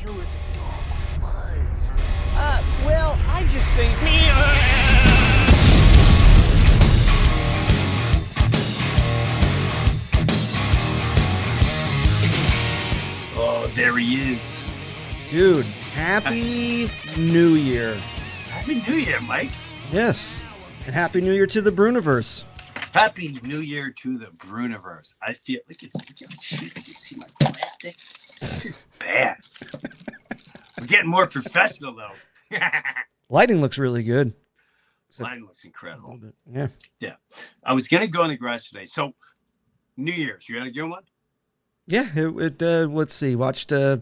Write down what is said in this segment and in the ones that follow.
killer the dog was? Uh, well, I just think. Oh, there he is. Dude, happy New Year. Happy New Year, Mike. Yes. And happy New Year to the Breuniverse. Happy New Year to the Breuniverse. I feel like at look at. You can see my plastic. Is bad. We're getting more professional though. Lighting looks really good. Lighting looks incredible. Yeah. Yeah. I was gonna go in the garage today. So New Year's, you gonna do one? Yeah, it, it uh, let's see. Watched uh,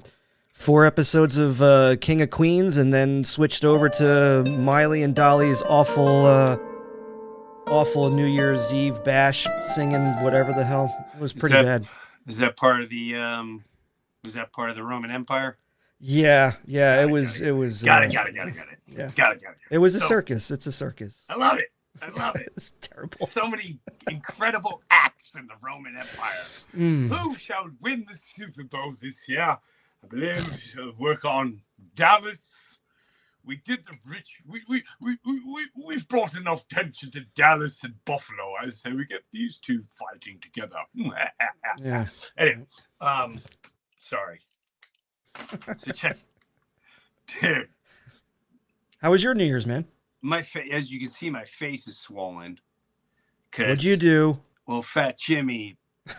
four episodes of uh, King of Queens and then switched over to Miley and Dolly's awful uh, awful New Year's Eve bash singing whatever the hell. It was pretty that- bad. Is that part of the um was that part of the Roman Empire? Yeah, yeah, Got it it, was got it was Got uh, it, got it, got it, got it. Yeah. Got it, got it. It was a So- circus. It's a circus. I love it. I love it. It's terrible. So many incredible acts in the Roman Empire. Mm. Who shall win the Super Bowl this year? I believe we shall work on Dallas. We did the rich. We we we we we we've brought enough tension to Dallas and Buffalo. I say we get these two fighting together. Yeah. Anyway, um, sorry. So check, dude. How was your New Year's, man? My face, as you can see, my face is swollen. What'd you do? Well, Fat Jimmy.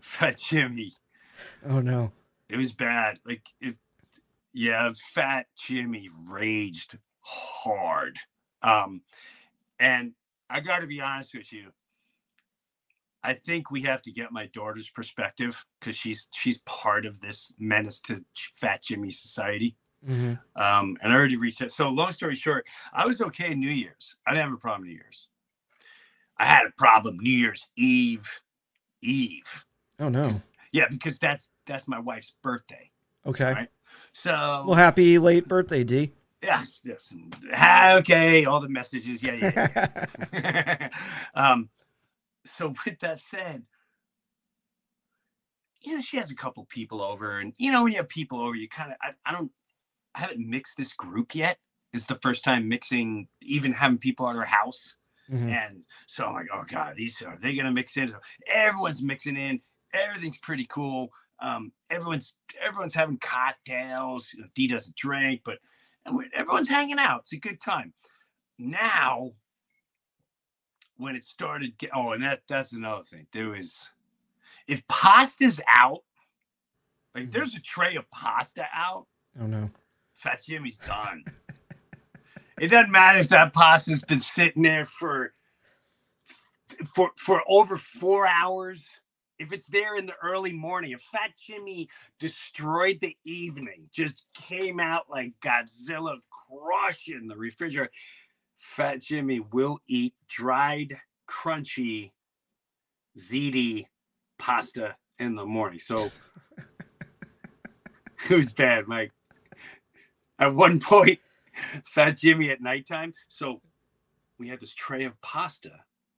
Fat Jimmy. Oh no. It was bad. Like, if yeah, Fat Jimmy raged hard. Um, and I got to be honest with you. I think we have to get my daughter's perspective because she's she's part of this menace to Fat Jimmy society. Mhm. Um, and I already reached out. So long story short, I was okay New Year's. I didn't have a problem New Year's. I had a problem New Year's Eve. Eve. Oh no. Yeah, because that's that's my wife's birthday. Okay. Right. So Well, happy late birthday, D. yes, yes. Okay, all the messages. Yeah, yeah. yeah. um, so with that said, you know, she has a couple people over, and you know, when you have people over, you kind of I, I don't I haven't mixed this group yet. It's the first time mixing, even having people at her house. Mhm. And so I'm like, oh god, these are they gonna mix in? So everyone's mixing in. Everything's pretty cool. Um, everyone's everyone's having cocktails. You know, D doesn't drink, but and everyone's hanging out. It's a good time. Now, when it started, get, oh, and that that's another thing. There was, if pasta's out, like Mhm. there's a tray of pasta out, Oh no. Fat Jimmy's done. it doesn't matter if that pasta's been sitting there for for for over four hours. If it's there in the early morning, if Fat Jimmy destroyed the evening, just came out like Godzilla crushing the refrigerator, Fat Jimmy will eat dried, crunchy ziti pasta in the morning. So it was bad, Mike. At one point, Fat Jimmy at nighttime. So we had this tray of pasta,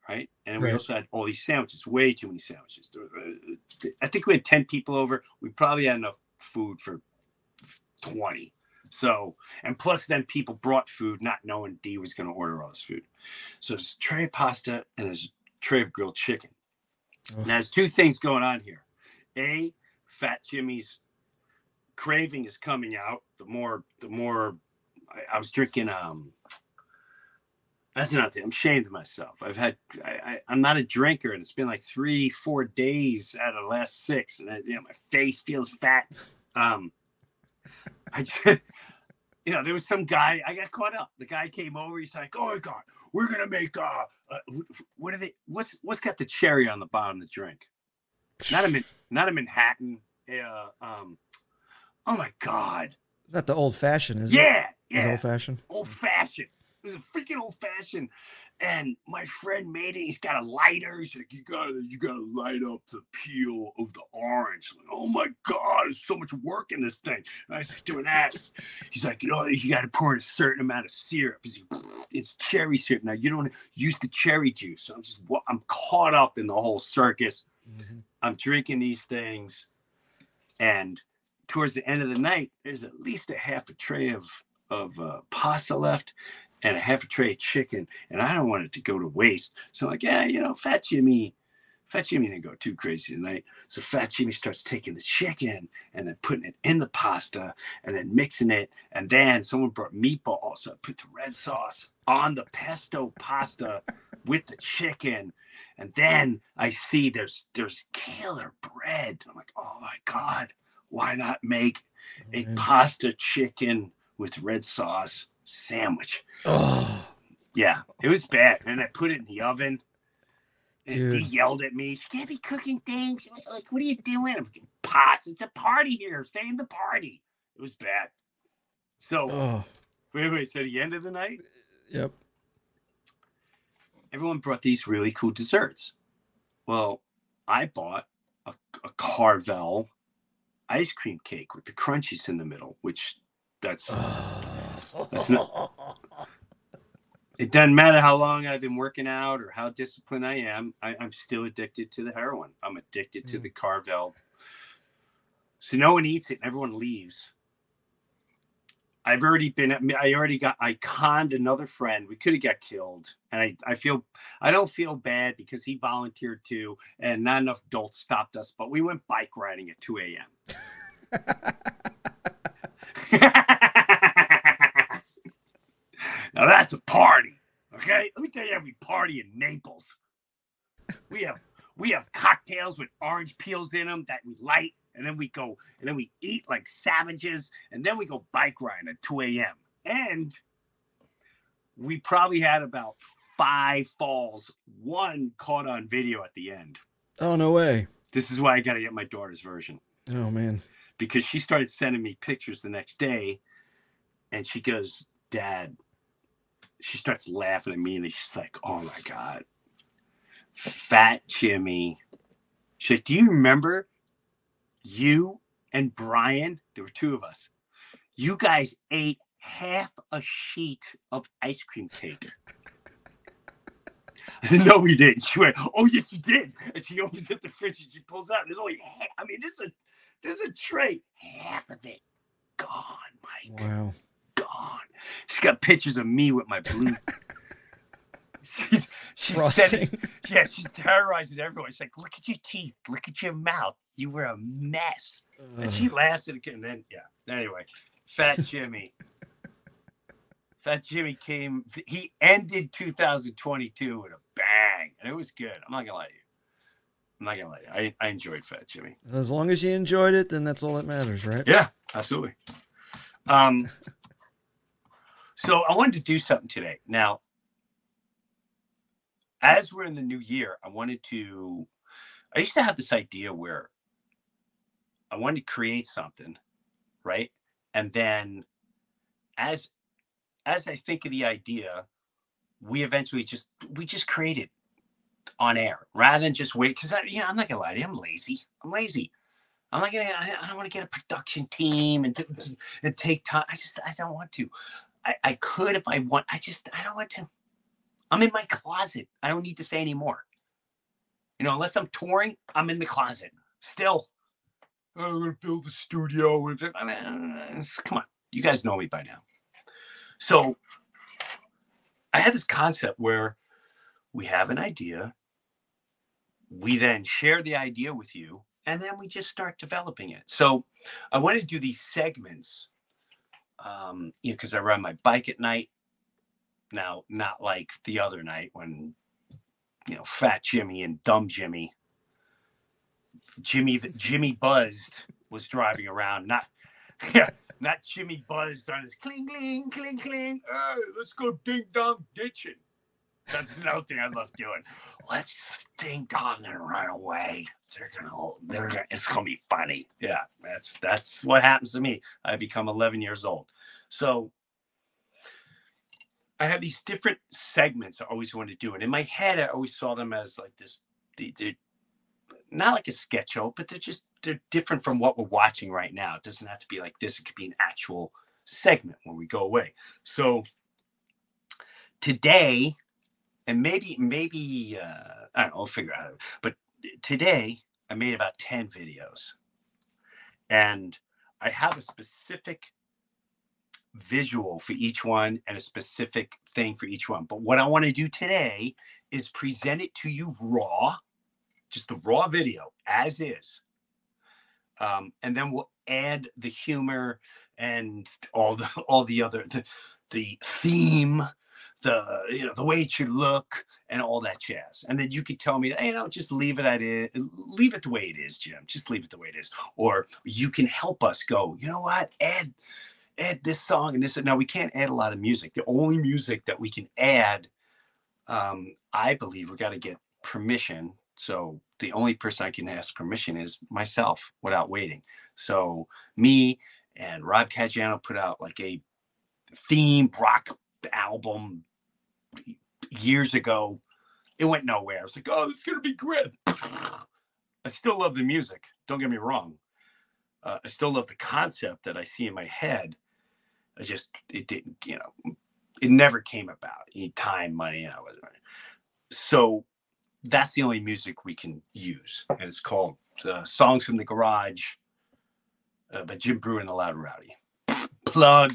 right? And we Right. also had all these sandwiches, way too many sandwiches. I think we had 10 people over. We probably had enough food for 20. So, and plus, then people brought food not knowing D was going to order all this food. So, there's a tray of pasta and there's a tray of grilled chicken. Ugh. Now, there's two things going on here. A, Fat Jimmy's craving is coming out. The more, the more I, I was drinking, um, that's not the, I'm ashamed of myself. I've had, I, I, I'm not a drinker and it's been like three, four days out of the last six. And I, you know, my face feels fat. Um, I just, you know, there was some guy, I got caught up. The guy came over, he's like, oh my God, we're going to make, uh, uh, what are they, what's, what's got the cherry on the bottom of the drink? Not a, Man- not a Manhattan. Uh, um, oh my God. Not the old fashioned, is it? Yeah. Yeah old fashioned. old fashioned. It was a freaking old fashioned. And my friend made it. He's got a lighter. He's like, you gotta, you gotta light up the peel of the orange. Like, oh my god, there's so much work in this thing. And I was like, doing that. He's like, you know, you gotta pour in a certain amount of syrup. He's like, It's cherry syrup. Now you don't use the cherry juice. So I'm just, I'm caught up in the whole circus. Mhm. I'm drinking these things, And towards the end of the night, there's at least a half a tray of of uh, pasta left and a half a tray of chicken, and I don't want it to go to waste. So I'm like, yeah, you know, Fat Jimmy, Fat Jimmy didn't go too crazy tonight. So Fat Jimmy starts taking the chicken and then putting it in the pasta and then mixing it. And then someone brought meatballs. So I put the red sauce on the pesto pasta with the chicken. And then I see there's there's killer bread. I'm like, oh my God, why not make a mm-hmm. pasta chicken with red sauce sandwich? Oh, Yeah, it was bad. And I put it in the oven. And he yelled at me. She can't be cooking things. Like, what are you doing? I'm Pots. It's a party here. Stay in the party. It was bad. So oh, wait, wait. So the end of the night, yep. everyone brought these really cool desserts. Well, I bought a, a Carvel ice cream cake with the crunchies in the middle, which that's That's it doesn't matter how long I've been working out or how disciplined I am, I, I'm still addicted to the heroin. I'm addicted to Mm. the Carvel. So no one eats it and everyone leaves. I've already been I already got I conned another friend. We could have got killed. And I, I feel I don't feel bad because he volunteered too and not enough adults stopped us, but we went bike riding at 2 a.m. now that's a party. Okay, let me tell you how we party in Naples. We have we have cocktails with orange peels in them that we light, and then we go and then we eat like savages, and then we go bike riding at 2 a.m. And we probably had about five falls, one caught on video at the end. oh no way. This is why I got to get my daughter's version Oh man. because she started sending me pictures the next day and she goes, Dad, she starts laughing at me and she's like, Oh my God, fat Jimmy. She's like, Do you remember you and Brian? There were two of us. You guys ate half a sheet of ice cream cake. I said, no, we didn't. She went, oh, yes, you did. And she opens up the fridge and she pulls out. There's only, I mean, this is a, this is a tray. Half of it gone, Mike. Wow. Gone. She's got pictures of me with my blue. she's she's Frosting. sending, yeah, she's terrorizing everyone. She's like, look at your teeth, look at your mouth. You were a mess. And she laughs at it and then yeah. Anyway, Fat Jimmy. Fat Jimmy came. He ended 2022 with a bang, and it was good. I'm not gonna lie to you. I'm not gonna lie to you. I, I enjoyed Fat Jimmy. As long as you enjoyed it, then that's all that matters, right? Yeah, absolutely. Um, so I wanted to do something today. Now, as we're in the new year, I wanted to. I used to have this idea where I wanted to create something, right? And then, as as I think of the idea, we eventually just we just create it on air rather than just wait. Because I yeah, I'm not gonna lie to you, I'm lazy. I'm lazy. I'm not gonna. I, I don't want to get a production team and, and take time. I just I don't want to. I, I could if I want. I just I don't want to. I'm in my closet. I don't need to say anymore. You know, unless I'm touring, I'm in the closet still. "Oh, I'm gonna build a studio. Come on, you guys know me by now. So I had this concept where we have an idea, we then share the idea with you, and then we just start developing it. So I wanted to do these segments, um, you know, because I ride my bike at night. Now, not like the other night when, you know, Fat Jimmy and Dumb Jimmy, Jimmy the Jimmy buzzed was driving around, not yeah, not Jimmy buzzed on his cling cling cling cling. Hey, let's go ding dong ditching. That's another thing I love doing. Let's ding dong and run away. They're gonna, they're gonna, it's gonna be funny. Yeah, that's that's what happens to me. I become 11 years old. So I have these different segments I always want to do, and in my head, I always saw them as like this. They, they're not like a sketch show, but they're just they're different from what we're watching right now. It doesn't have to be like this. It could be an actual segment when we go away. So today, and maybe maybe uh, I don't know. I'll figure out. But today, I made about ten videos, and I have a specific visual for each one and a specific thing for each one. But what I want to do today is present it to you raw, just the raw video as is. Um, and then we'll add the humor and all the all the other the, the theme the you know the way it should look and all that jazz. And then you could tell me hey, you know just leave it at it leave it the way it is jim. Just leave it the way it is. Or you can help us go you know what? Add add this song and this now we can't add a lot of music. The only music that we can add um i believe we got to get permission. So the only person i can ask permission is myself without waiting. So me and rob caggiano put out like a theme rock album years ago. It went nowhere. I was like, oh, this is gonna be great. I still love the music. Don't get me wrong. Uh, I still love the concept that I see in my head. I just it didn't, you know, it never came about. You time, money, you know. So that's the only music we can use, and it's called uh, "Songs from the Garage" uh, by Jim Breuer and the Loud Rowdy. Plug.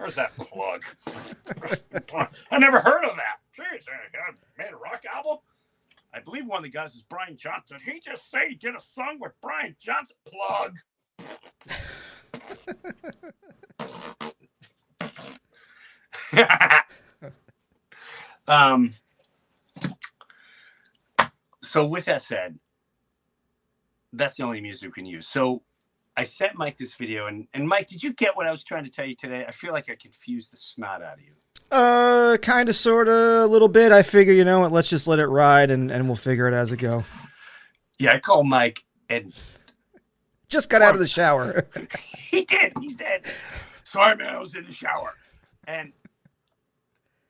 Where's that plug? I never heard of that. Jeez, I made a rock album. I believe one of the guys is Brian Johnson. He just say he did a song with Brian Johnson. Plug. um. So with that said, that's the only music we can use. So I sent Mike this video, and and Mike, did you get what I was trying to tell you today? I feel like I confused the snot out of you. Uh, kind of, sort of, a little bit. I figure, you know what? Let's just let it ride, and and we'll figure it as it go. Yeah, I called Mike, and just got out of the shower. he did. He said, "Sorry, man, I was in the shower," and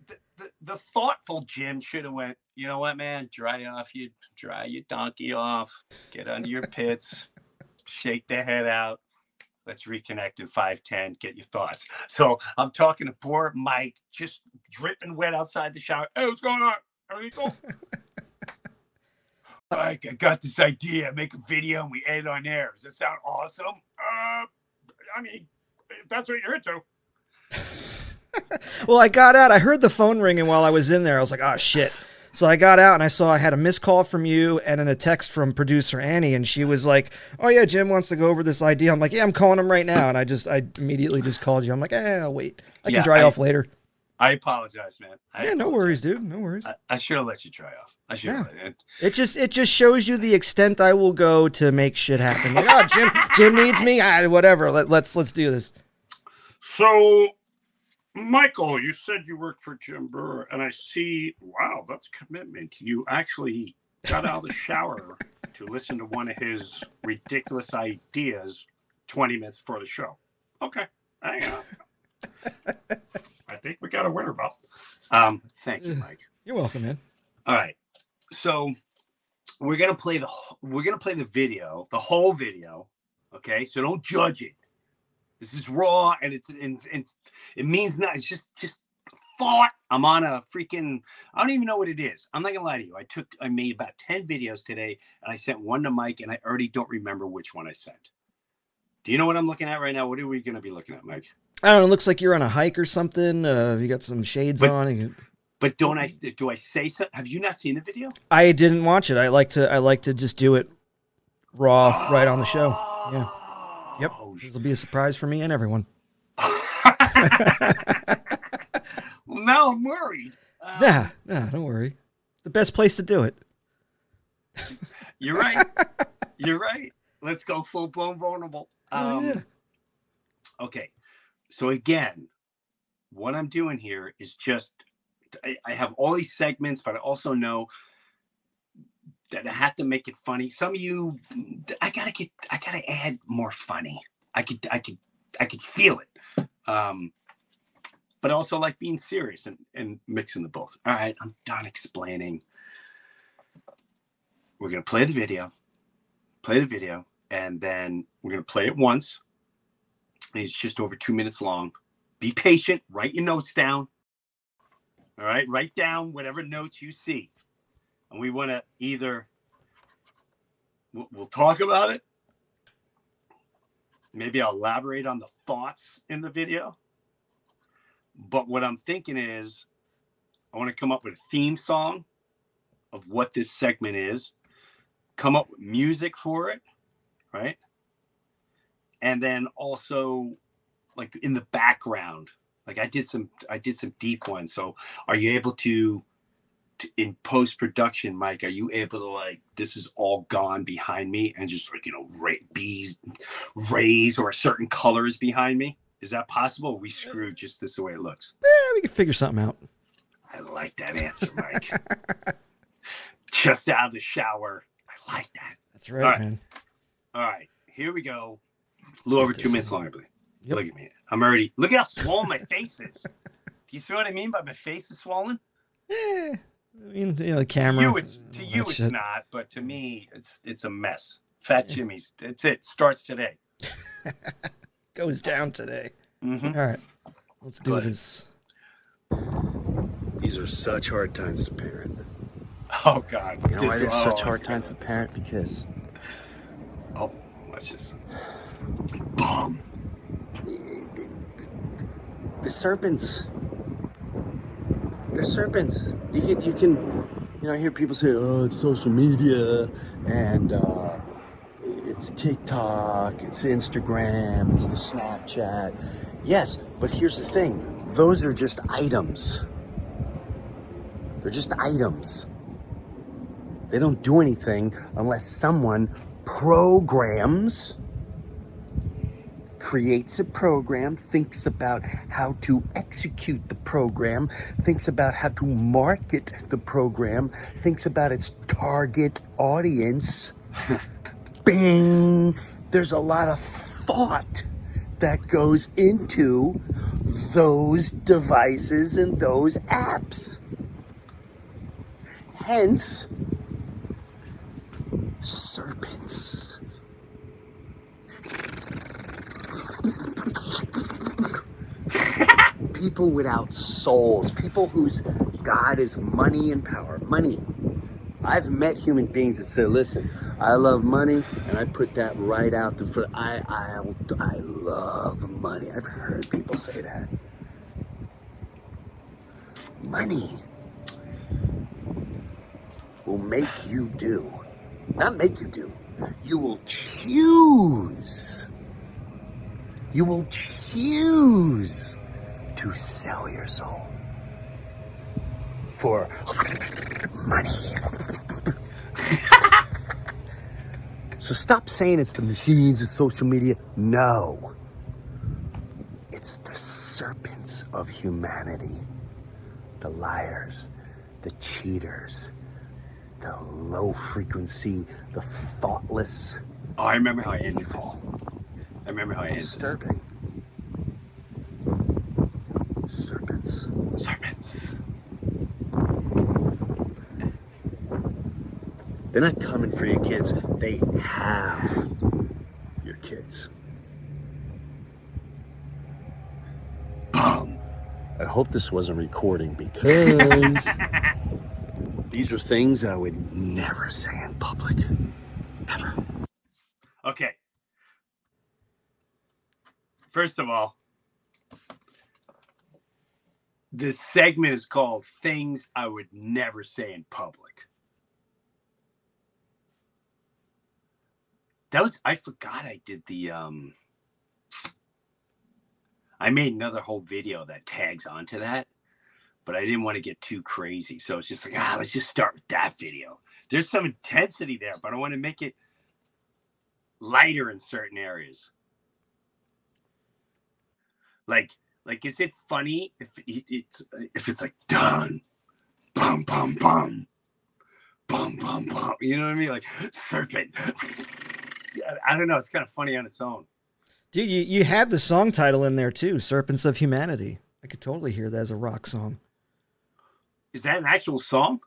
the the, the thoughtful Jim should have went. You know what, man? Dry off you, dry your donkey off. Get under your pits shake their head out. Let's reconnect in 510, get your thoughts. So I'm talking to poor Mike, just dripping wet outside the shower. Hey, what's going on? Everything cool? Mike, I got this idea. Make a video and we edit on air. Does that sound awesome? Uh, I mean, if that's what you're into. well, I got out. I heard the phone ringing while I was in there. I was like, oh, shit. So I got out and I saw I had a missed call from you and then a text from producer Annie, and she was like, "Oh yeah, Jim wants to go over this idea." I'm like, "Yeah, I'm calling him right now." And I just I immediately just called you. I'm like, "Eh, I'll wait. I yeah, can dry I, off later." I apologize, man. I yeah, apologize. no worries, dude. No worries. I, I should have let you dry off. I should. Yeah. It. it just it just shows you the extent I will go to make shit happen. Like, oh, Jim, Jim needs me. Ah, whatever. Let, let's let's do this. So Michael, you said you worked for Jim Breuer, and I see, wow, that's commitment. You actually got out of the shower to listen to one of his ridiculous ideas 20 minutes before the show. Okay, hang on. I think we got a winner, Bob. Um, thank you, Mike. You're welcome, man. All right, so we're gonna play the we're gonna play the video, the whole video. Okay, so don't judge it. This is raw, and it's it means not. It's just just thought. I'm on a freaking. I don't even know what it is. I'm not gonna lie to you. I took I made about ten videos today, and I sent one to Mike, and I already don't remember which one I sent. Do you know what I'm looking at right now? What are we gonna be looking at, Mike? I don't know. It looks like you're on a hike or something. Uh, you got some shades but, on. But don't I? Do I say so? Have you not seen the video? I didn't watch it. I like to. I like to just do it raw, right on the show. Yeah. This will be a surprise for me and everyone. well, now I'm worried. Um, nah, nah, don't worry. The best place to do it. You're right. You're right. Let's go full blown vulnerable. Um, oh, yeah. Okay. So again, what I'm doing here is just I, I have all these segments, but I also know that I have to make it funny. Some of you, I gotta get, I gotta add more funny. I could, I could, I could feel it. Um, but also like being serious and, and mixing the both. All right, I'm done explaining. We're gonna play the video, play the video, and then we're gonna play it once. It's just over two minutes long. Be patient. Write your notes down. All right, write down whatever notes you see and we want to either we'll talk about it maybe I'll elaborate on the thoughts in the video. But what I'm thinking is I want to come up with a theme song of what this segment is, come up with music for it, right? And then also like in the background, like I did some I did some deep ones. So are you able to, in post production, Mike, are you able to like this is all gone behind me and just like you know ra- bees rays or a certain colors behind me? Is that possible? Or we screwed just this the way it looks. Eh, we can figure something out. I like that answer, Mike. just out of the shower. I like that. That's right, All right. man. All right, here we go. A little over two minutes in. long, I believe. Yep. Look at me. I'm already. Look at how swollen my face is. Do you see what I mean by my face is swollen? Eh, I mean, you know, the camera. you, it's to you, it's shit. not, but to me, it's it's a mess. Fat Jimmy's. That's it. Starts today. goes down today. Mhm. All right, let's do Go ahead. this. These are such hard times to parent. Oh God. You know This- why they're oh, such hard times to parent? Because Oh, let's just. Boom. the serpents. They're serpents. You can, you can, you know, I hear people say, "Oh, it's social media, and uh, it's TikTok, it's Instagram, it's the Snapchat." Yes, but here's the thing: those are just items. They're just items. They don't do anything unless someone programs creates a program, thinks about how to execute the program, thinks about how to market the program, thinks about its target audience. Bing! There's a lot of thought that goes into those devices and those apps. Hence, serpents. People without souls, people whose God is money and power. Money. I've met human beings that say, listen, I love money, and I put that right out the front. I, I, I love money. I've heard people say that. Money will make you do. Not make you do. You will choose. You will choose to sell your soul for money. so stop saying it's the machines, it's social media. No. It's the serpents of humanity, the liars, the cheaters, the low frequency, the thoughtless, Oh, I remember how I ended this. I remember how I ended this. Disturbing. Serpents. Serpents. They're not coming for your kids. They have your kids. Boom. I hope this wasn't recording because these are things I would never say in public. Ever. Okay. First of all, this segment is called Things I Would Never Say in Public. That was I forgot I did the um I made another whole video that tags onto that, but I didn't want to get too crazy. So it's just like, ah, let's just start with that video. There's some intensity there, but I want to make it lighter in certain areas. Like, like, is it funny if it's if it's like done, bum bum bum, bum bum bum? You know what I mean? Like serpent. I don't know. It's kind of funny on its own. Dude, you, you had the song title in there too, Serpents of Humanity. I could totally hear that as a rock song. Is that an actual song?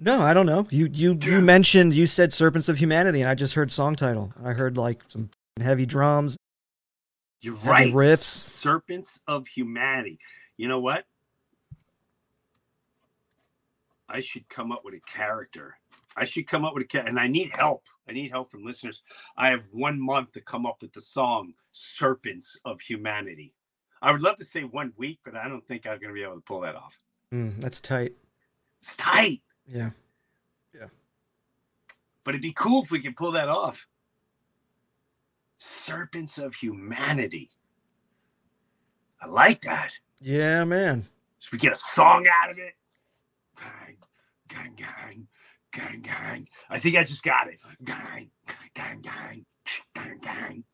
No, I don't know. You you you mentioned you said Serpents of Humanity, and I just heard song title. I heard like some heavy drums. You're Heavy right. riffs. Serpents of humanity. You know what? I should come up with a character. I should come up with a character, and I need help. I need help from listeners. I have one month to come up with the song "Serpents of Humanity." I would love to say one week, but I don't think I'm going to be able to pull that off. Mm, that's tight. It's tight, Yeah. Yeah. but it'd be cool if we could pull that off. Serpents of Humanity. I like that. Yeah, man. So we get a song out of it. Gang, gang, gang, gang, gang. I think I just got it. Gang, gang, gang, gang, gang.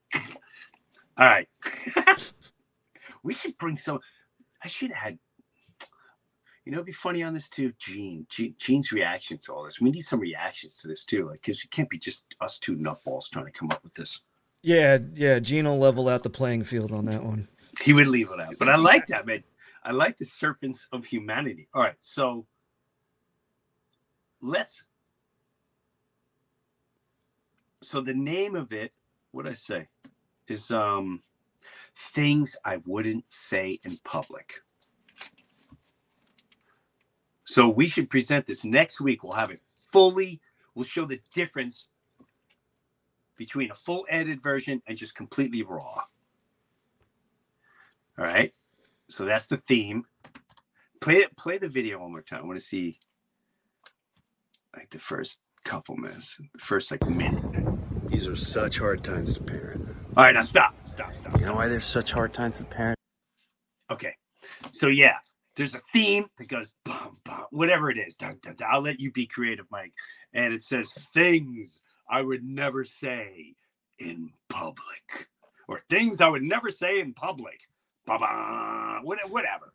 All right. we should bring some. I should have had. You know, it'd be funny on this too, Gene. Gene Gene's reaction to all this. We need some reactions to this too, like because it can't be just us two nutballs trying to come up with this. Yeah, yeah. Gene will level out the playing field on that one. He would leave it out, but I like that, man. I like the serpents of humanity. All right, so let's. So the name of it, what I say, is um, things I wouldn't say in public. So we should present this next week. We'll have it fully. We'll show the difference between a full edited version and just completely raw. All right. So that's the theme. Play it. Play the video one more time. I want to see like the first couple minutes, the first like minute. These are such hard times to parent. All right, now stop, stop, stop. You know why there's such hard times to parent? Okay. So yeah, there's a theme that goes bum bum, whatever it is. Dun, dun, dun. I'll let you be creative, Mike. And it says things I would never say in public, or things I would never say in public. Ba-ba, whatever.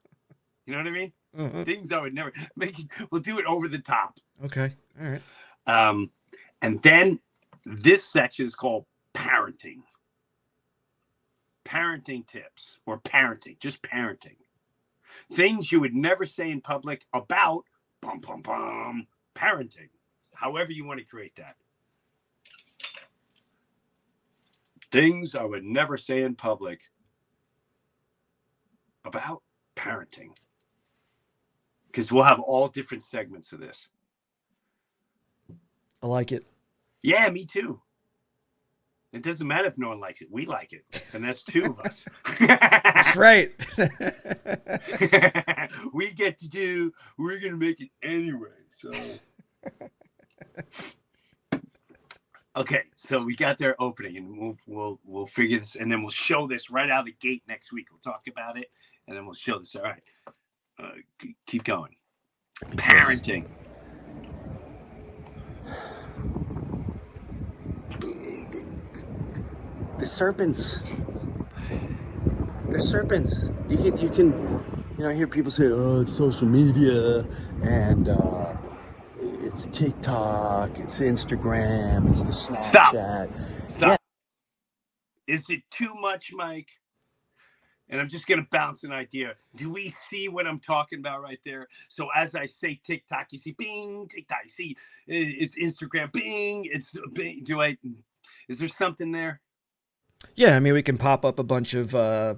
You know what I mean? Mhm. Things I would never make. It, we'll do it over the top. Okay. All right. Um, and then this section is called parenting. Parenting tips or parenting, just parenting. Things you would never say in public about bum bum bum parenting. However you want to create that. Things I would never say in public about parenting. Because we'll have all different segments of this. I like it. Yeah, me too. It doesn't matter if no one likes it. We like it. And that's two of us. That's right. we get to do, we're going to make it anyway. So, okay. So we got their opening and we'll, we'll, we'll figure this and then we'll show this right out of the gate next week. We'll talk about it and then we'll show this. All right. Uh, keep going. Parenting. The serpents. The serpents. You can, you can, you know, hear people say, "Oh, it's social media, and uh, it's TikTok, it's Instagram, it's the Snapchat." Stop. Is it too much, Mike? And I'm just going to bounce an idea. Do we see what I'm talking about right there? So as I say TikTok, you see bing, TikTok. You see it's Instagram, bing. It's bing. Do I? Is there something there? yeah, I mean, we can pop up a bunch of uh,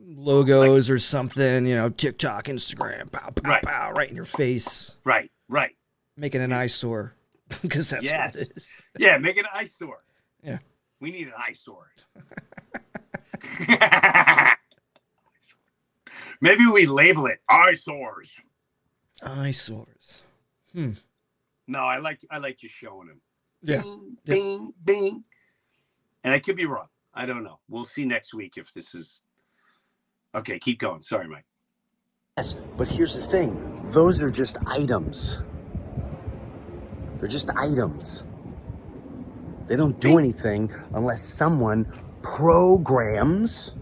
logos or something. You know, TikTok, Instagram, pow, pow, Right. pow, right in your face, Right, right. Making an eyesore because that's Yes. what it is. Yeah, make it an eyesore. Yeah. We need an eyesore. Maybe we label it eyesores. Eyesores. Hmm. No, I like I like just showing them. Yeah. Bing, Yeah. bing, bing. And I could be wrong. I don't know. We'll see next week if this is okay. Keep going. Sorry, Mike. Yes, but here's the thing: those are just items. They're just items. They don't do anything unless someone programs,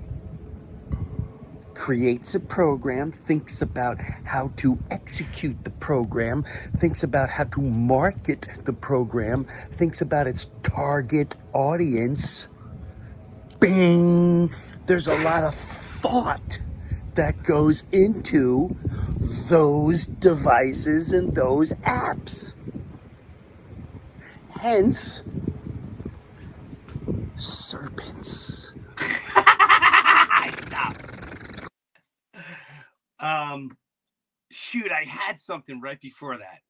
creates a program, thinks about how to execute the program, thinks about how to market the program, thinks about its target audience. Bing! There's a lot of thought that goes into those devices and those apps. Hence, serpents. Stop. Um, shoot, I had something right before that.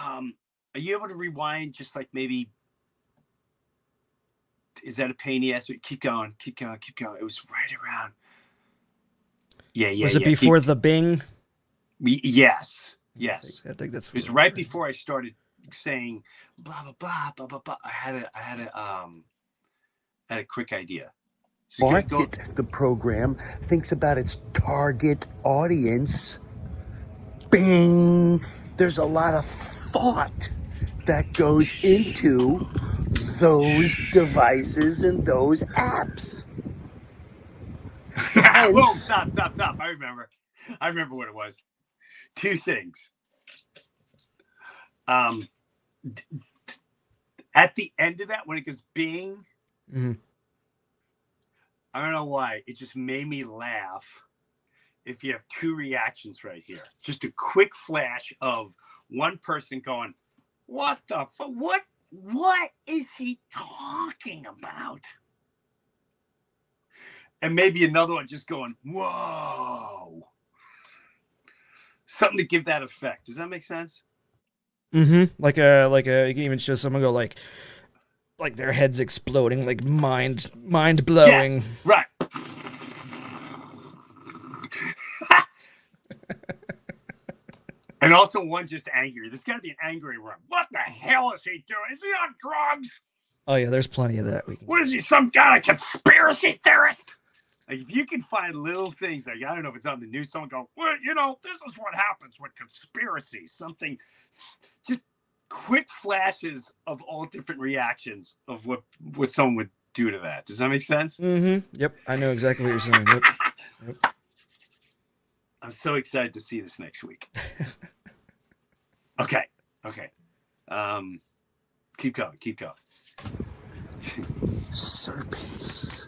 Um, Are you able to rewind just like maybe? Is that a pain in the ass? Keep going, keep going, keep going. It was right around. Yeah, yeah. Was it yeah, keep- before the Bing? Y- yes, I yes. think, I think that's It was right before I started saying blah blah blah blah blah blah. I had a I had a um I had a quick idea. So go- go- Market the program thinks about its target audience. Bing! There's a lot of thought that goes into those devices and those apps. Whoa, stop, stop, stop. I remember. I remember what it was. Two things. Um at the end of that, when it goes bing, Mhm. I don't know why. It just made me laugh. If you have two reactions right here, just a quick flash of one person going, "What the fu- what? What is he talking about?" And maybe another one just going, "Whoa!" Something to give that effect. Does that make sense? Mm-hmm. Like a like a you can even show someone go like like their heads exploding, like mind mind blowing. Right. and also one just angry. There's got to be an angry one. What the hell is he doing? Is he on drugs? Oh yeah, there's plenty of that. We can. What is he, some kind of conspiracy theorist? Like if you can find little things, like I don't know if it's on the news, someone go, well, you know, this is what happens with conspiracy. Something, just quick flashes of all different reactions of what what someone would do to that. Does that make sense? Mm-hmm. Yep, I know exactly what you're saying. Yep. I'm so excited to see this next week. okay. Okay. Um keep going, keep going. serpents.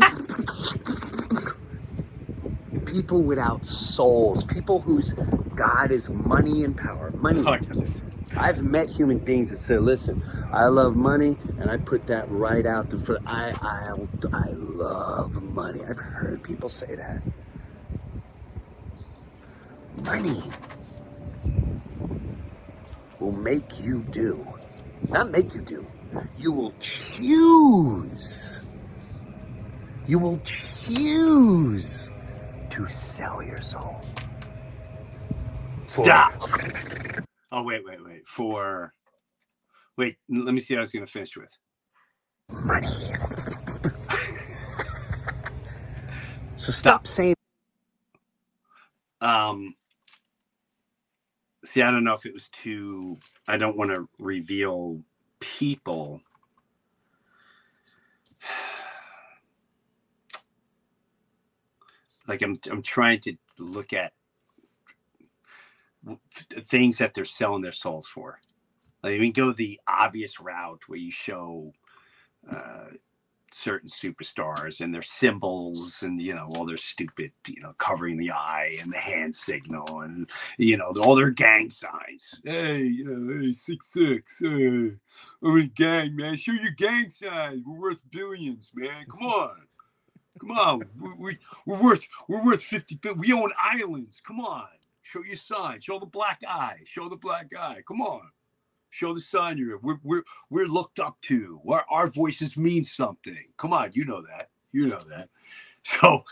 people without souls, people whose God is money and power. Money. Oh, I've met human beings that say, "Listen, I love money," and I put that right out the front. I, I, I love money. I've heard people say that. Money will make you do, not make you do. You will choose. You will choose to sell your soul. For- Stop. Oh wait, wait, wait. For wait, let me see what I was gonna finish with. money. so stop saying Um see, I don't know if it was too I don't want to reveal people. Like I'm I'm trying to look at things that they're selling their souls for. Like we go the obvious route where you show uh, certain superstars and their symbols and you know all their stupid you know covering the eye and the hand signal and you know all their gang signs. Hey, uh, hey, six six. Hey, I'm gang, man. Show your gang signs. We're worth billions, man. Come on. Come on, we, we, we're worth we're worth fifty. We own islands. Come on, show your sign. Show the black eye. Show the black eye. Come on, show the sign you're. We're we're we're looked up to. Our our voices mean something. Come on, you know that. You know that. So,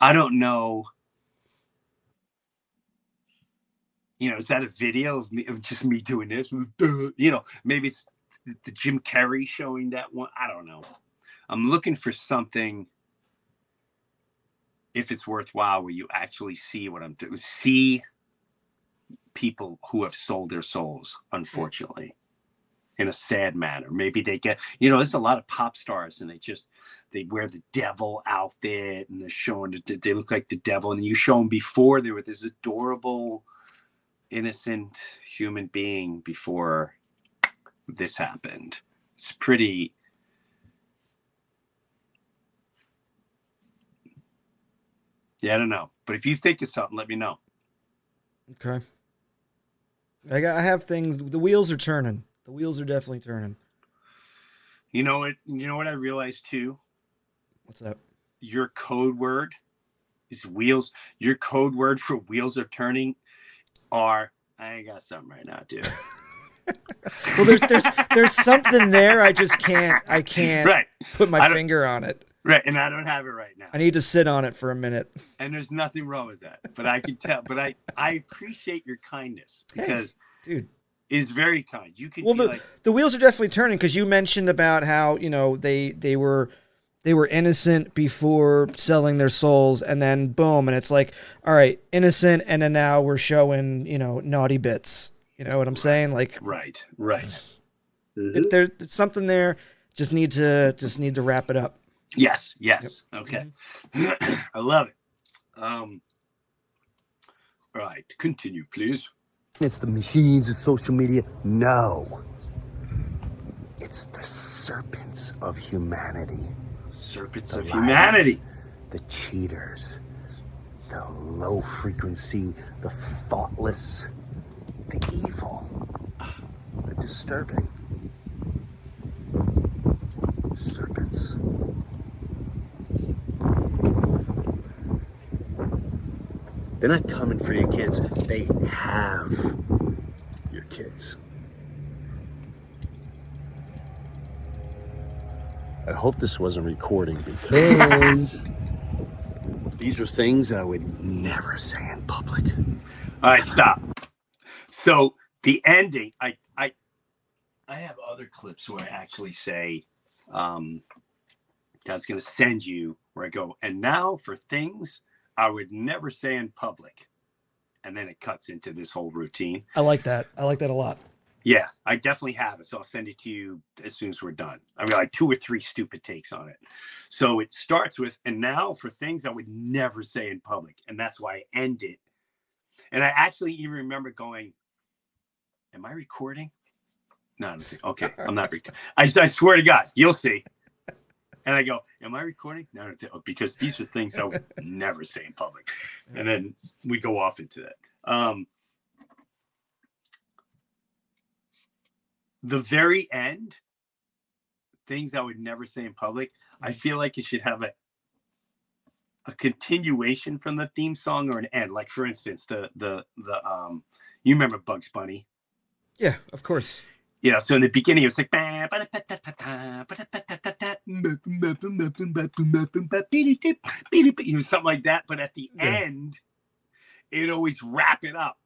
I don't know. You know, is that a video of me of just me doing this? You know, maybe it's the Jim Carrey showing that one. I don't know. I'm looking for something if it's worthwhile where you actually see what I'm doing, see people who have sold their souls, unfortunately, in a sad manner. Maybe they get, you know, there's a lot of pop stars and they just they wear the devil outfit and they're showing they look like the devil, and you show them before they were this adorable, innocent human being before this happened. It's pretty Yeah, I don't know. But if you think of something, let me know. Okay. I got. I have things. The wheels are turning. The wheels are definitely turning. You know what? You know what I realized too. What's that? Your code word is wheels. Your code word for wheels are turning are I ain't got something right now, dude. Well, there's there's there's something there. I just can't I can't right, put my finger on it. Right, and I don't have it right now. I need to sit on it for a minute. and there's nothing wrong with that. But I can tell. But I I appreciate your kindness Hey. because Dude. is very kind. You can Well, the like, the wheels are definitely turning because you mentioned about how you know they they were they were innocent before selling their souls, and then boom, and it's like, all right, innocent, and then now we're showing you know naughty bits. You know what I'm saying? Like right, right. there, there's something there. Just need to just need to wrap it up. Yes, yes. Okay. Mm-hmm. I love it. Um. All right, continue, please. It's the machines of social media. No. It's the serpents of humanity. Serpents The of liars, humanity. The cheaters. The low frequency. The thoughtless. The evil. The disturbing. Serpents. They're not coming for your kids. They have your kids. I hope this wasn't recording because these are things I would never say in public. All right, stop. So the ending, I I I have other clips where I actually say, um, Was going to send you where I go, and now for things I would never say in public, and then it cuts into this whole routine. I like that. I like that a lot. Yeah, I definitely have it. So I'll send it to you as soon as we're done. I mean, like two or three stupid takes on it. So it starts with, and now for things I would never say in public. And that's why I end it. And I actually even remember going, Am I recording? No, I don't think. Okay, I'm not recording. I, I swear to God, you'll see. And I go, Am I recording? No, because these are things I would never say in public. And then we go off into that. Um, the very end, things I would never say in public, I feel like it should have a a continuation from the theme song or an end. Like for instance, the the the um you remember Bugs Bunny? Yeah, of course. Yeah, so in the beginning it was like it was something like that, but at the Yeah. end, it always wrap it up.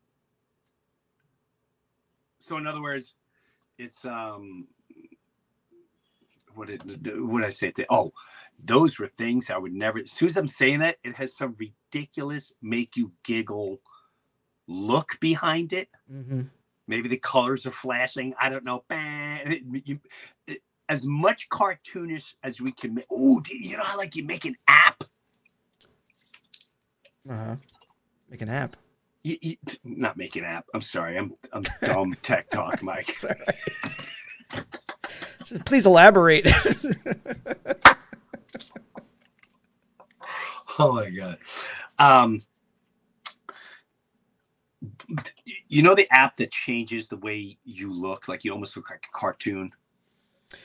So in other words, it's um what did what did I say? That oh, those were things I would never. As soon as I'm saying that, it has some ridiculous, make you giggle look behind it hmm maybe the colors are flashing i don't know Bang. As much cartoonish as we can make oh you know how like you make an app Uh huh. Make an app. you, you, not make an app i'm sorry i'm i'm dumb tech talk mike please elaborate. oh my god um you know the app that changes the way you look like you almost look like a cartoon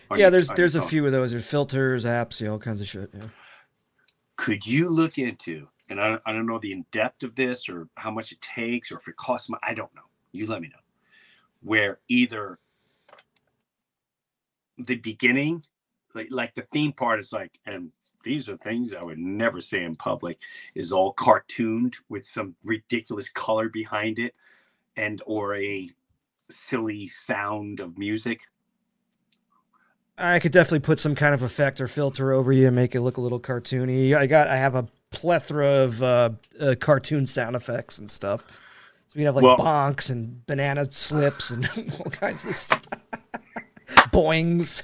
on yeah, your- there's there's a phone? few of those. There's filters, apps, yeah, all kinds of shit. Yeah. could you look into and I, I don't know the in depth of this or how much it takes or if it costs money i don't know you let me know where either the beginning like like the theme part is like and these are things i would never say in public is all cartooned with some ridiculous color behind it and or a silly sound of music I could definitely put some kind of effect or filter over you and make it look a little cartoony. I got I have a plethora of uh, uh, cartoon sound effects and stuff. So we have like Well- bonks and banana slips and all kinds of stuff. Boings.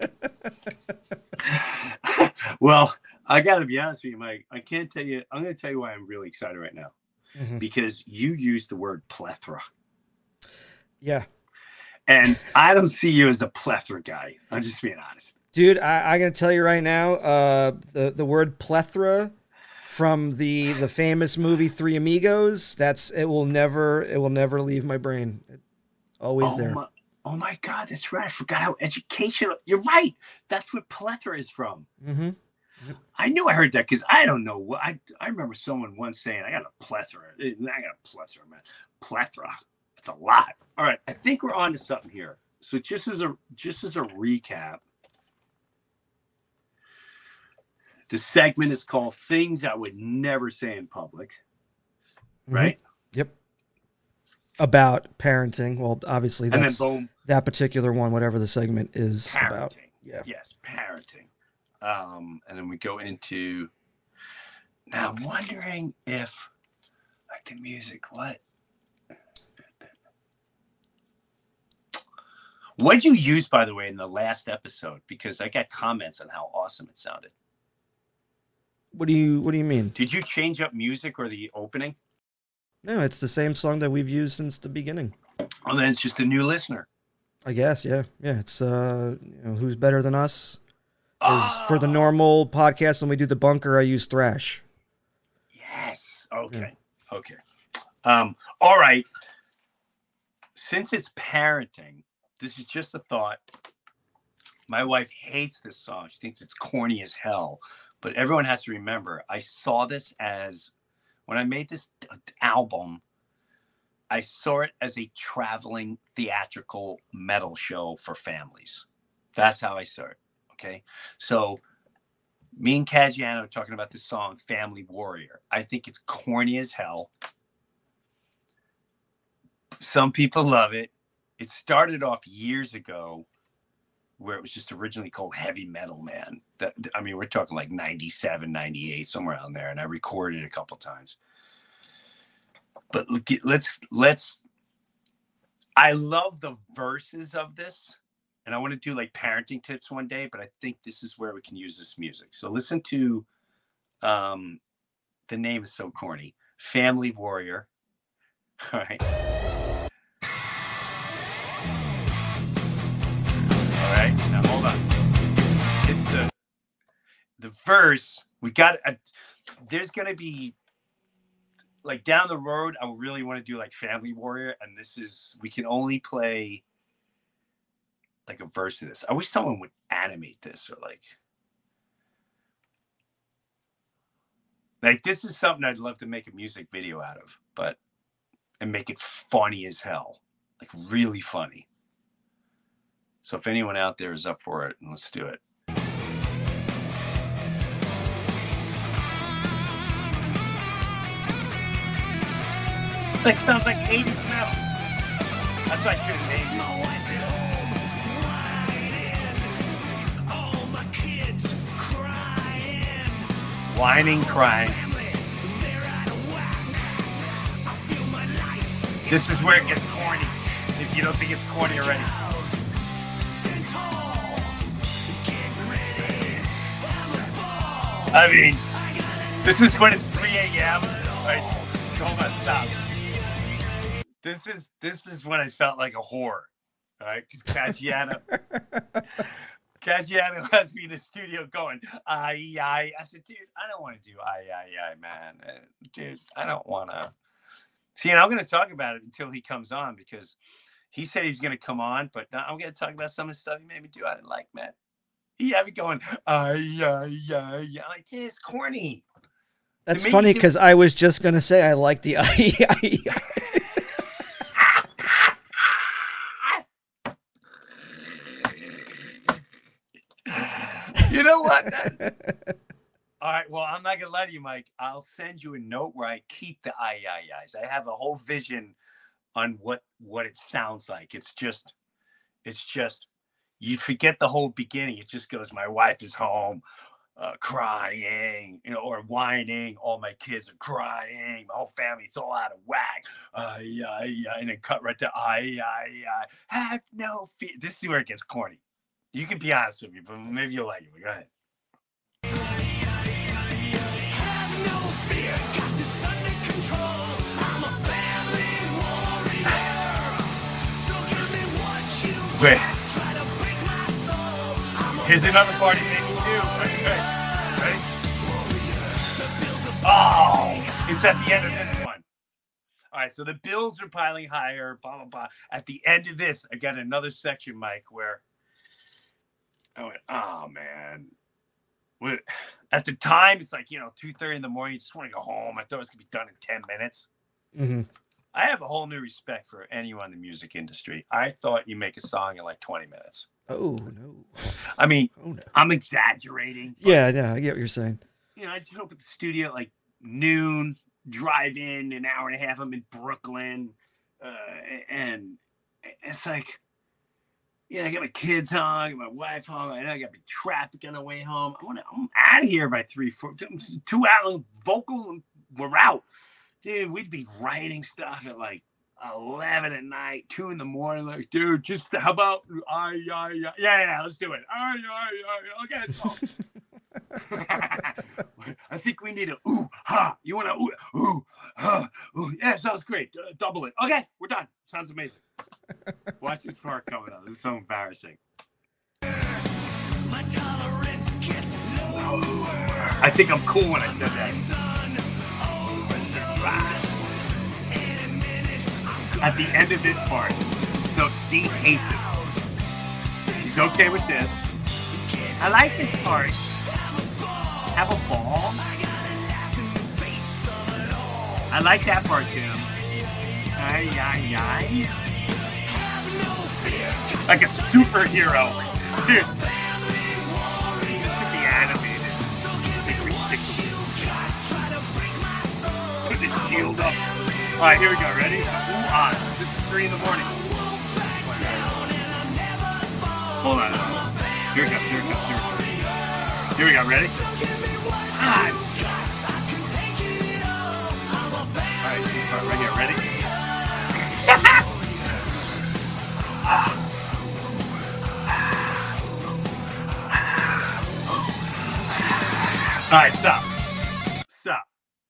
well i gotta be honest with you mike i can't tell you i'm gonna tell you why i'm really excited right now Mhm. because you used the word plethora Yeah. and i don't see you as a plethora guy i'm just being honest Dude, I, I gotta tell you right now, uh, the the word plethora from the the famous movie Three Amigos. That's it will never it will never leave my brain. It, always oh there. my, oh my god that's right i forgot how educational you're right that's what plethora is from hmm i knew i heard that because i don't know what I, I remember someone once saying i got a plethora i got a plethora man plethora That's a lot. All right, I think we're on to something here. So just as a just as a recap, the segment is called "Things I Would Never Say in Public." Mhm. Right. About parenting. Well, obviously and then that's boom, that particular one, whatever the segment is parenting. about. Yeah. Yes, parenting. Um, and then we go into. Now I'm wondering if, like the music, what? What'd you use, by the way, in the last episode? Because I got comments on how awesome it sounded. What do you What do you mean? Did you change up music or the opening? No, it's the same song that we've used since the beginning. Oh, then it's just a new listener. I guess. Yeah. Yeah. It's uh, you know, who's better than us? Is Ah, for the normal podcast when we do the bunker, I use thrash. Yes. Okay. Okay. Um, all right. Since it's parenting, this is just a thought. My wife hates this song. She thinks it's corny as hell. But everyone has to remember, I saw this as when I made this album, I saw it as a traveling theatrical metal show for families. That's how I saw it. Okay. So me and Caggiano are talking about this song, Family Warrior. I think it's corny as hell. Some people love it. It started off years ago where it was just originally called Heavy Metal Man. That I mean, we're talking like 97, 98, somewhere around there. And I recorded a couple times. But look, let's let's I love the verses of this and I want to do like parenting tips one day, but I think this is where we can use this music. So listen to um the name is so corny. Family Warrior. All right. The verse. We got a, there's gonna be like down the road, I really want to do like Family Warrior, and this is we can only play like a verse of this. I wish someone would animate this or like like this is something I'd love to make a music video out of, but and make it funny as hell. Like really funny. So if anyone out there is up for it, let's do it. Like sounds like 80s metal. That's what I should have named it. Oh, Whining, crying. This is where it gets corny. If you don't think it's corny already. I mean, this is when it's 3 a.m. Right? Hold on, stop. This is this is when I felt like a whore. All right, because Caggiano, Caggiano has me in the studio going, I, I. I said, dude, I don't want to do I, I, I, man. Uh, Dude, I don't want to. See, and I'm going to talk about it until he comes on because he said he was going to come on, but now I'm going to talk about some of the stuff he made me do I didn't like, man. He had me going, I, I, I, I. I'm like, dude, it's corny. That's funny because I was just gonna say I like the I. you know what? That- All right. Well, I'm not gonna lie to you, Mike. I'll send you a note where I keep the I I I's. I have a whole vision on what what it sounds like. It's just, it's just, you forget the whole beginning. It just goes, my wife is home, uh, crying, you know, or whining. All my kids are crying. My whole family, it's all out of whack. Uh, yeah, yeah, and then cut right to I, I, I. Have no fear. This is where it gets corny. You can be honest with me, but maybe you'll like it. Go ahead. Wait. Here's another party maybe too. Ready? Oh, it's at the end of this one. All right, so the bills are piling higher, blah blah blah. At the end of this, I got another section, Mike, where I went, oh man. What- At the time, it's like, you know, 2:30 in the morning, you just want to go home. I thought it was gonna be done in 10 minutes. hmm I have a whole new respect for anyone in the music industry. I thought you make a song in like 20 minutes. Oh no. I mean, Oh no. I'm exaggerating. Yeah, yeah, I get what you're saying. You know, I just open the studio at like noon, drive in an hour and a half. I'm in Brooklyn. Uh, and it's like, you know, I got my kids home, I got my wife home, I know I got traffic on the way home. I want to, I'm out of here by three, four, two hours vocal, we're out. Dude, we'd be writing stuff at like 11 at night, 2 in the morning. Like, dude, just how about, I, I, yeah, yeah, let's do it. I, I, I, okay. I think we need a ooh ha. You want to ooh ooh ha ooh? Yeah, sounds great. Uh, double it. Okay, we're done. Sounds amazing. Watch this part coming up. This is so embarrassing. I think I'm cool when I said that. At the end of this part, so Steve hates it. He's okay with this. I like this part. Have a ball. I like that part, Tim. Ay, ay, ay. Like a superhero. Dude. Could be animated. Sick. Put the shield up. All right, here we go. Ready? Ooh, ah. This is three in the morning. Hold on. Here it comes. Here it comes. Here it comes. Here we go. Ready? Ah. All right, right here. Ready? All right, stop. Stop.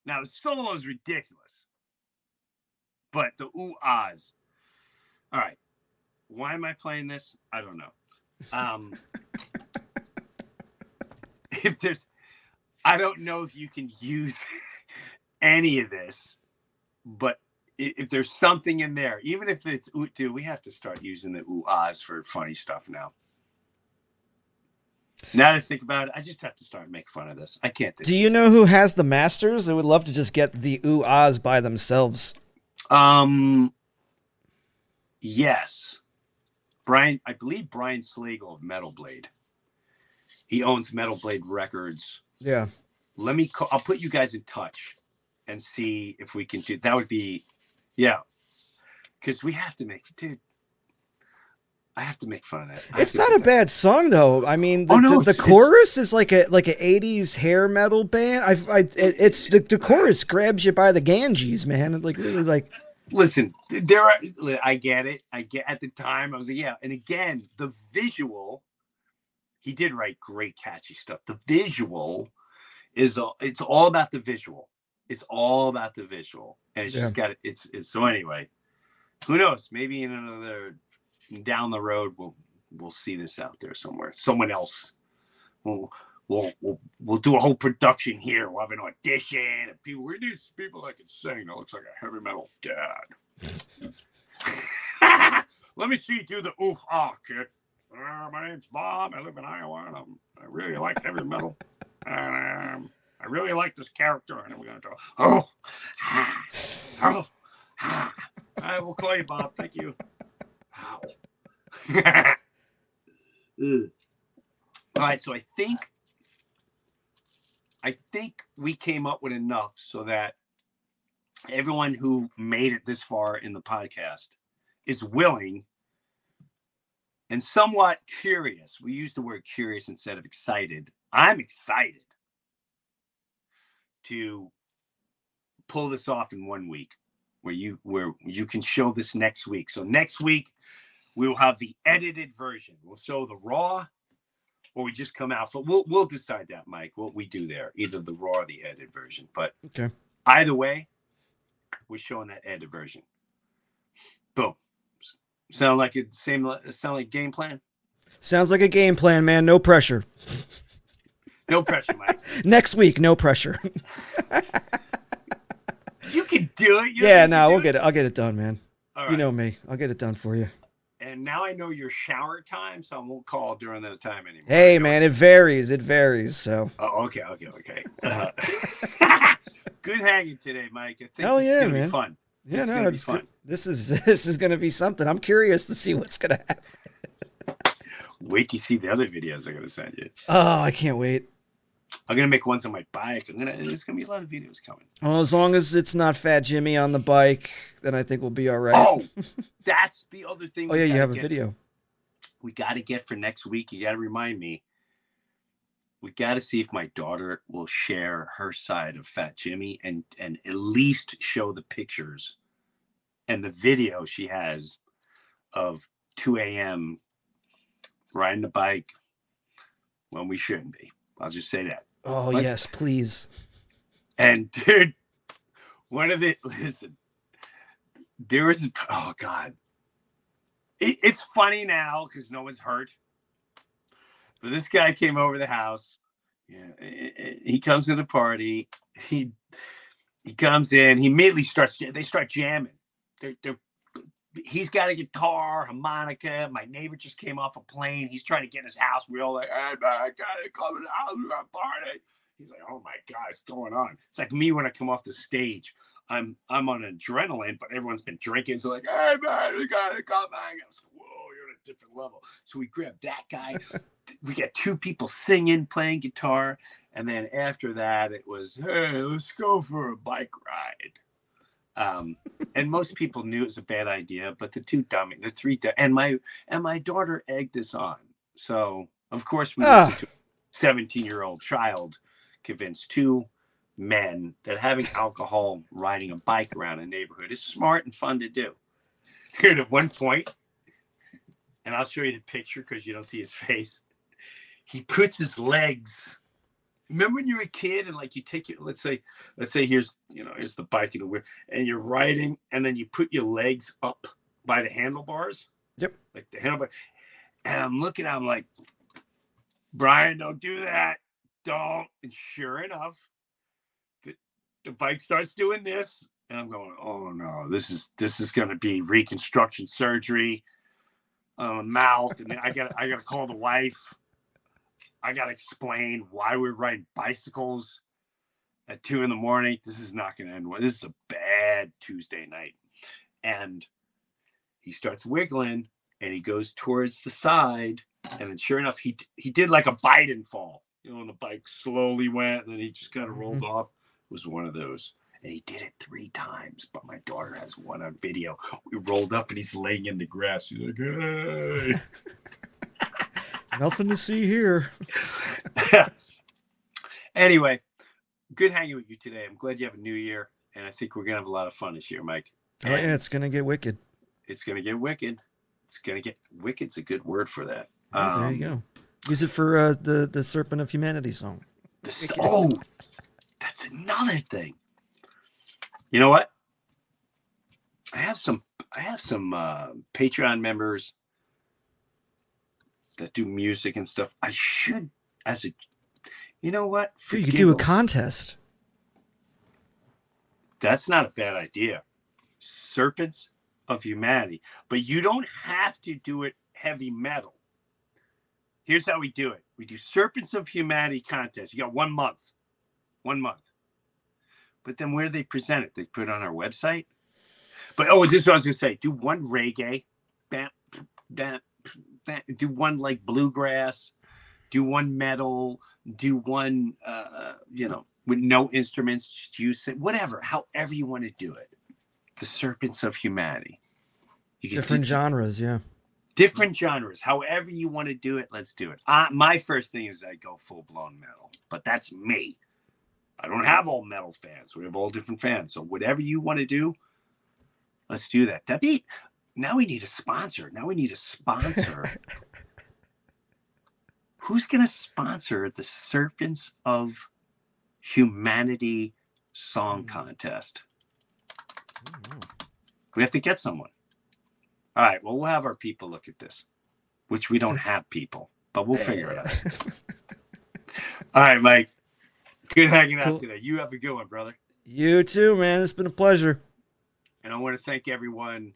Now the solo is ridiculous, but the ooh ahs. All right, why am I playing this? I don't know. Um, if there's, I don't know if you can use any of this, but if there's something in there, even if it's ooh, dude, we have to start using the ooh ahs for funny stuff now. Now that I think about it, I just have to start making fun of this. I can't. Do you know who has the masters? I would love to just get the ooh ahs by themselves. Um. Yes, Brian. I believe Brian Slagel of Metal Blade. He owns Metal Blade Records. Yeah. Let me. Call, I'll put you guys in touch, and see if we can do. That would be, yeah, because we have to make. Dude, I have to make fun of that. I It's not a bad song though. I mean, the, Oh, no, the, the chorus is like a like an '80s hair metal band. I, I it, it's the, the chorus grabs you by the Ganges, man. It, Like really, like listen there are i get it i get at the time i was like yeah and again the visual he did write great catchy stuff the visual is all it's all about the visual it's all about the visual and it's just got it's it's so anyway who knows maybe in another down the road we'll we'll see this out there somewhere someone else will We'll, we'll, we'll do a whole production here. We'll have an audition. And people, we need people that can sing. That looks like a heavy metal dad. Let me see you do the oof ah kid. Uh, my name's Bob. I live in Iowa, and I'm, I really like heavy metal. And um, I really like this character, and we're gonna go. Oh, ah, oh, ah. I will call you Bob. Thank you. Ow. Ugh. Mm. All right, so I think I think we came up with enough so that everyone who made it this far in the podcast is willing and somewhat curious. We use the word curious instead of excited. I'm excited to pull this off in one week where you where you can show this next week. So next week we will have the edited version. We'll show the raw or we just come out. But we'll we'll decide that, Mike. What we do there, either the raw or the edited version. But Okay. either way, we're showing that edited version. Boom. Sound like it same sound like game plan? sounds like a game plan, man. No pressure. No pressure, Mike. Next week, no pressure. you can do it. You yeah, no, we'll it. get it. I'll get it done, man. All You know me. I'll get it done for you. And now I know your shower time, so I won't call during that time anymore. Hey, man, it varies. It varies. So Oh, okay, okay, okay. Uh, good hanging today, Mike. I think Hell yeah, gonna man. be fun. Yeah, It's no, it's fun. good. This is this is gonna be something. I'm curious to see what's gonna happen. Wait to see the other videos I'm gonna send you. Oh, I can't wait. I'm gonna make ones on my bike. I'm gonna. There's gonna be a lot of videos coming. Well, as long as it's not Fat Jimmy on the bike, then I think we'll be all right. Oh, that's the other thing. Oh, yeah, you have a video. We got to get for next week. You got to remind me. We got to see if my daughter will share her side of Fat Jimmy and and at least show the pictures and the video she has of 2 a.m. riding the bike when we shouldn't be. I'll just say that. Oh What? yes, please. And dude, one of the listen, there was oh god, it, it's funny now because no one's hurt. But this guy came over the house. Yeah, he comes to the party. He he comes in. He immediately starts. They start jamming. They're, they're he's got a guitar, harmonica. My neighbor just came off a plane. He's trying to get in his house. We're all like, hey man, I gotta come in the house. We're gonna party. He's like, oh my god, what's going on? It's like me when I come off the stage. I'm I'm on adrenaline, but everyone's been drinking. So like, hey man, we gotta come hang out. I was like, Whoa, you're at a different level. So we grab that guy. we got two people singing, playing guitar, and then after that, it was, hey, let's go for a bike ride. Um, and most people knew it was a bad idea, but the two dummy, the three, du- and my and my daughter egged this on. So of course we Ah. to 17 year old child convinced two men that having alcohol riding a bike around a neighborhood is smart and fun to do. Dude, at one point, and I'll show you the picture because you don't see his face. He puts his legs. Remember when you were a kid and like you take your let's say let's say here's you know here's the bike the wheel and you're riding and then you put your legs up by the handlebars. Yep. Like the handlebar. And I'm looking, I'm like, Brian, don't do that. Don't. And sure enough, the, the bike starts doing this. And I'm going, oh no, this is this is gonna be reconstruction surgery on the mouth. And I got I gotta call the wife. I gotta explain why we ride bicycles at two in the morning. This is not gonna end well. This is a bad Tuesday night. And he starts wiggling and he goes towards the side. And then sure enough, he he did like a Biden fall. You know, and the bike slowly went, and then he just kind of rolled mm-hmm. off. It was one of those. And he did it three times, but my daughter has one on video. We rolled up and he's laying in the grass. He's like, hey. Nothing to see here. anyway, good hanging with you today. I'm glad you have a new year, and I think we're gonna have a lot of fun this year, Mike. Oh yeah, it's gonna get wicked. It's gonna get wicked. It's gonna get wicked's a good word for that. Oh, there you Um, go. Use it for uh, the the Serpent of Humanity song. The oh, that's another thing. You know what? I have some. I have some uh, Patreon members that do music and stuff. I should, as a, you know what? For you could do a contest. That's not a bad idea. Serpents of Humanity, but you don't have to do it heavy metal. Here's how we do it: we do Serpents of Humanity contest. You got one month, one month. But then where do they present it? They put it on our website. But oh, is this is what I was gonna say. Do one reggae, bam, bam, do one like bluegrass, do one metal, do one, uh, you know, with no instruments, just use it, whatever, however you want to do it. The Serpents of Humanity. You Different do- genres, yeah. different genres however you want to do it let's do it uh, my first thing is i go full-blown metal but that's me i don't have all metal fans we have all different fans so whatever you want to do let's do that that be now we need a sponsor now we need a sponsor who's going to sponsor the serpents of humanity song hmm. contest hmm. we have to get someone all right. Well, we'll have our people look at this, which we don't have people, but we'll figure it out. All right, Mike. Good hanging out Cool. today. You have a good one, brother. You too, man. It's been a pleasure. And I want to thank everyone.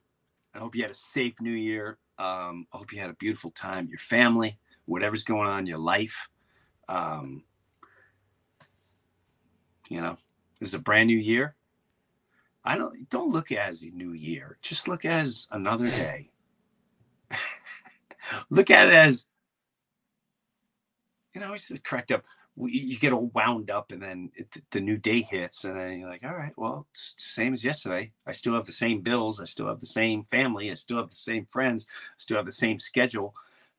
I hope you had a safe new year. Um, I hope you had a beautiful time, your family, whatever's going on in your life. Um, you know, this is a brand new year. I don't don't look as a new year. Just look as another day. look at it as you know, I used correct up. You get all wound up, and then it, the new day hits, and then you're like, "All right, well, same as yesterday. I still have the same bills. I still have the same family. I still have the same friends. I still have the same schedule."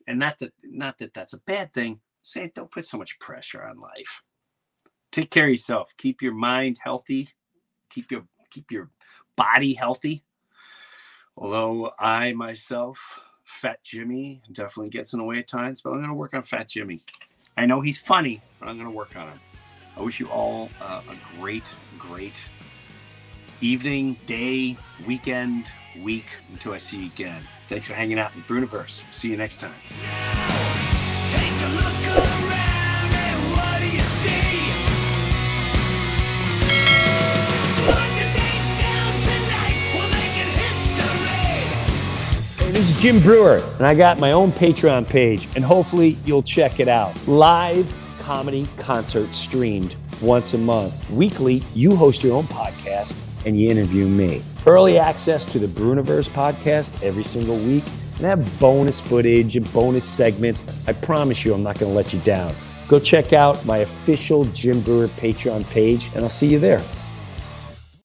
And not that, not that that's a bad thing. Say, don't put so much pressure on life. Take care of yourself. Keep your mind healthy. Keep your keep your body healthy. Although I myself, Fat Jimmy, definitely gets in the way at times, but I'm going to work on Fat Jimmy. I know he's funny, but I'm going to work on him. I wish you all uh, a great, great evening, day, weekend, week until I see you again. Thanks for hanging out in Breuniverse. See you next time. Is Jim Breuer, and I got my own Patreon page, and hopefully you'll check it out. Live comedy concert streamed once a month. Weekly, you host your own podcast and you interview me. Early access to the Breuniverse podcast every single week, and I have bonus footage and bonus segments. I promise you, I'm not going to let you down. Go check out my official Jim Breuer Patreon page, and I'll see you there.